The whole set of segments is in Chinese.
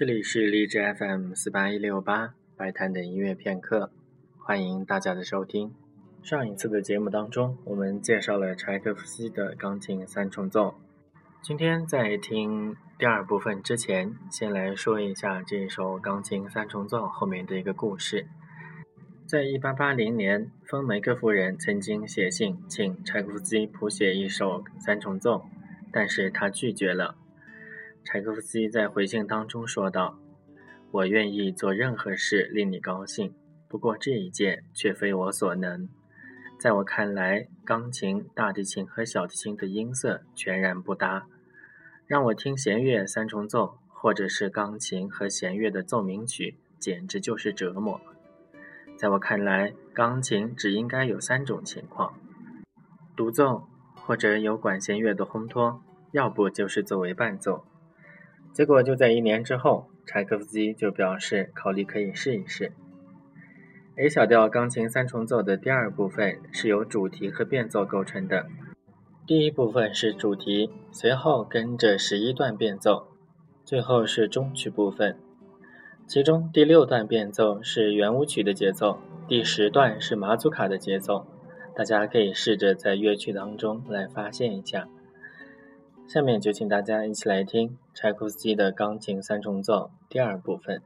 这里是荔枝 FM 四八一六八白谈的音乐片刻，欢迎大家的收听。上一次的节目当中，我们介绍了柴可夫斯基的钢琴三重奏。今天在听第二部分之前，先来说一下这首钢琴三重奏后面的一个故事。在一八八零年，丰梅克夫人曾经写信请柴可夫斯基谱写一首三重奏，但是他拒绝了。柴可夫斯基在回信当中说道：“我愿意做任何事令你高兴，不过这一件却非我所能。在我看来，钢琴、大提琴和小提琴的音色全然不搭。让我听弦乐三重奏，或者是钢琴和弦乐的奏鸣曲，简直就是折磨。在我看来，钢琴只应该有三种情况：独奏，或者有管弦乐的烘托，要不就是作为伴奏。”结果就在一年之后，柴可夫斯基就表示考虑可以试一试。A 小调钢琴三重奏的第二部分是由主题和变奏构成的，第一部分是主题，随后跟着十一段变奏，最后是终曲部分。其中第六段变奏是圆舞曲的节奏，第十段是马祖卡的节奏。大家可以试着在乐曲当中来发现一下。下面就请大家一起来听柴可夫斯基的钢琴三重奏第二部分。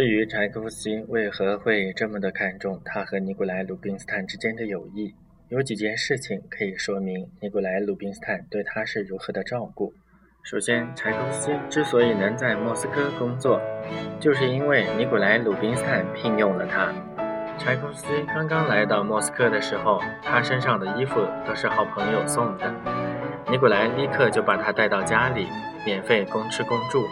至于柴可夫斯基为何会这么的看重他和尼古莱·鲁宾斯坦之间的友谊，有几件事情可以说明尼古莱·鲁宾斯坦对他是如何的照顾。首先，柴可夫斯基之所以能在莫斯科工作，就是因为尼古莱·鲁宾斯坦聘用了他。柴可夫斯基刚刚来到莫斯科的时候，他身上的衣服都是好朋友送的，尼古莱立刻就把他带到家里，免费供吃供住。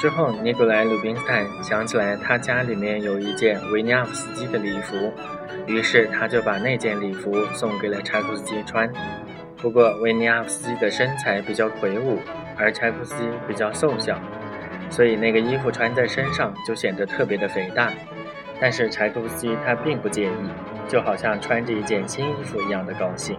之后，尼古莱·鲁宾斯坦想起来他家里面有一件维尼亚夫斯基的礼服，于是他就把那件礼服送给了柴可夫斯基穿。不过，维尼亚夫斯基的身材比较魁梧，而柴可夫斯基比较瘦小，所以那个衣服穿在身上就显得特别的肥大。但是柴可夫斯基他并不介意，就好像穿着一件新衣服一样的高兴。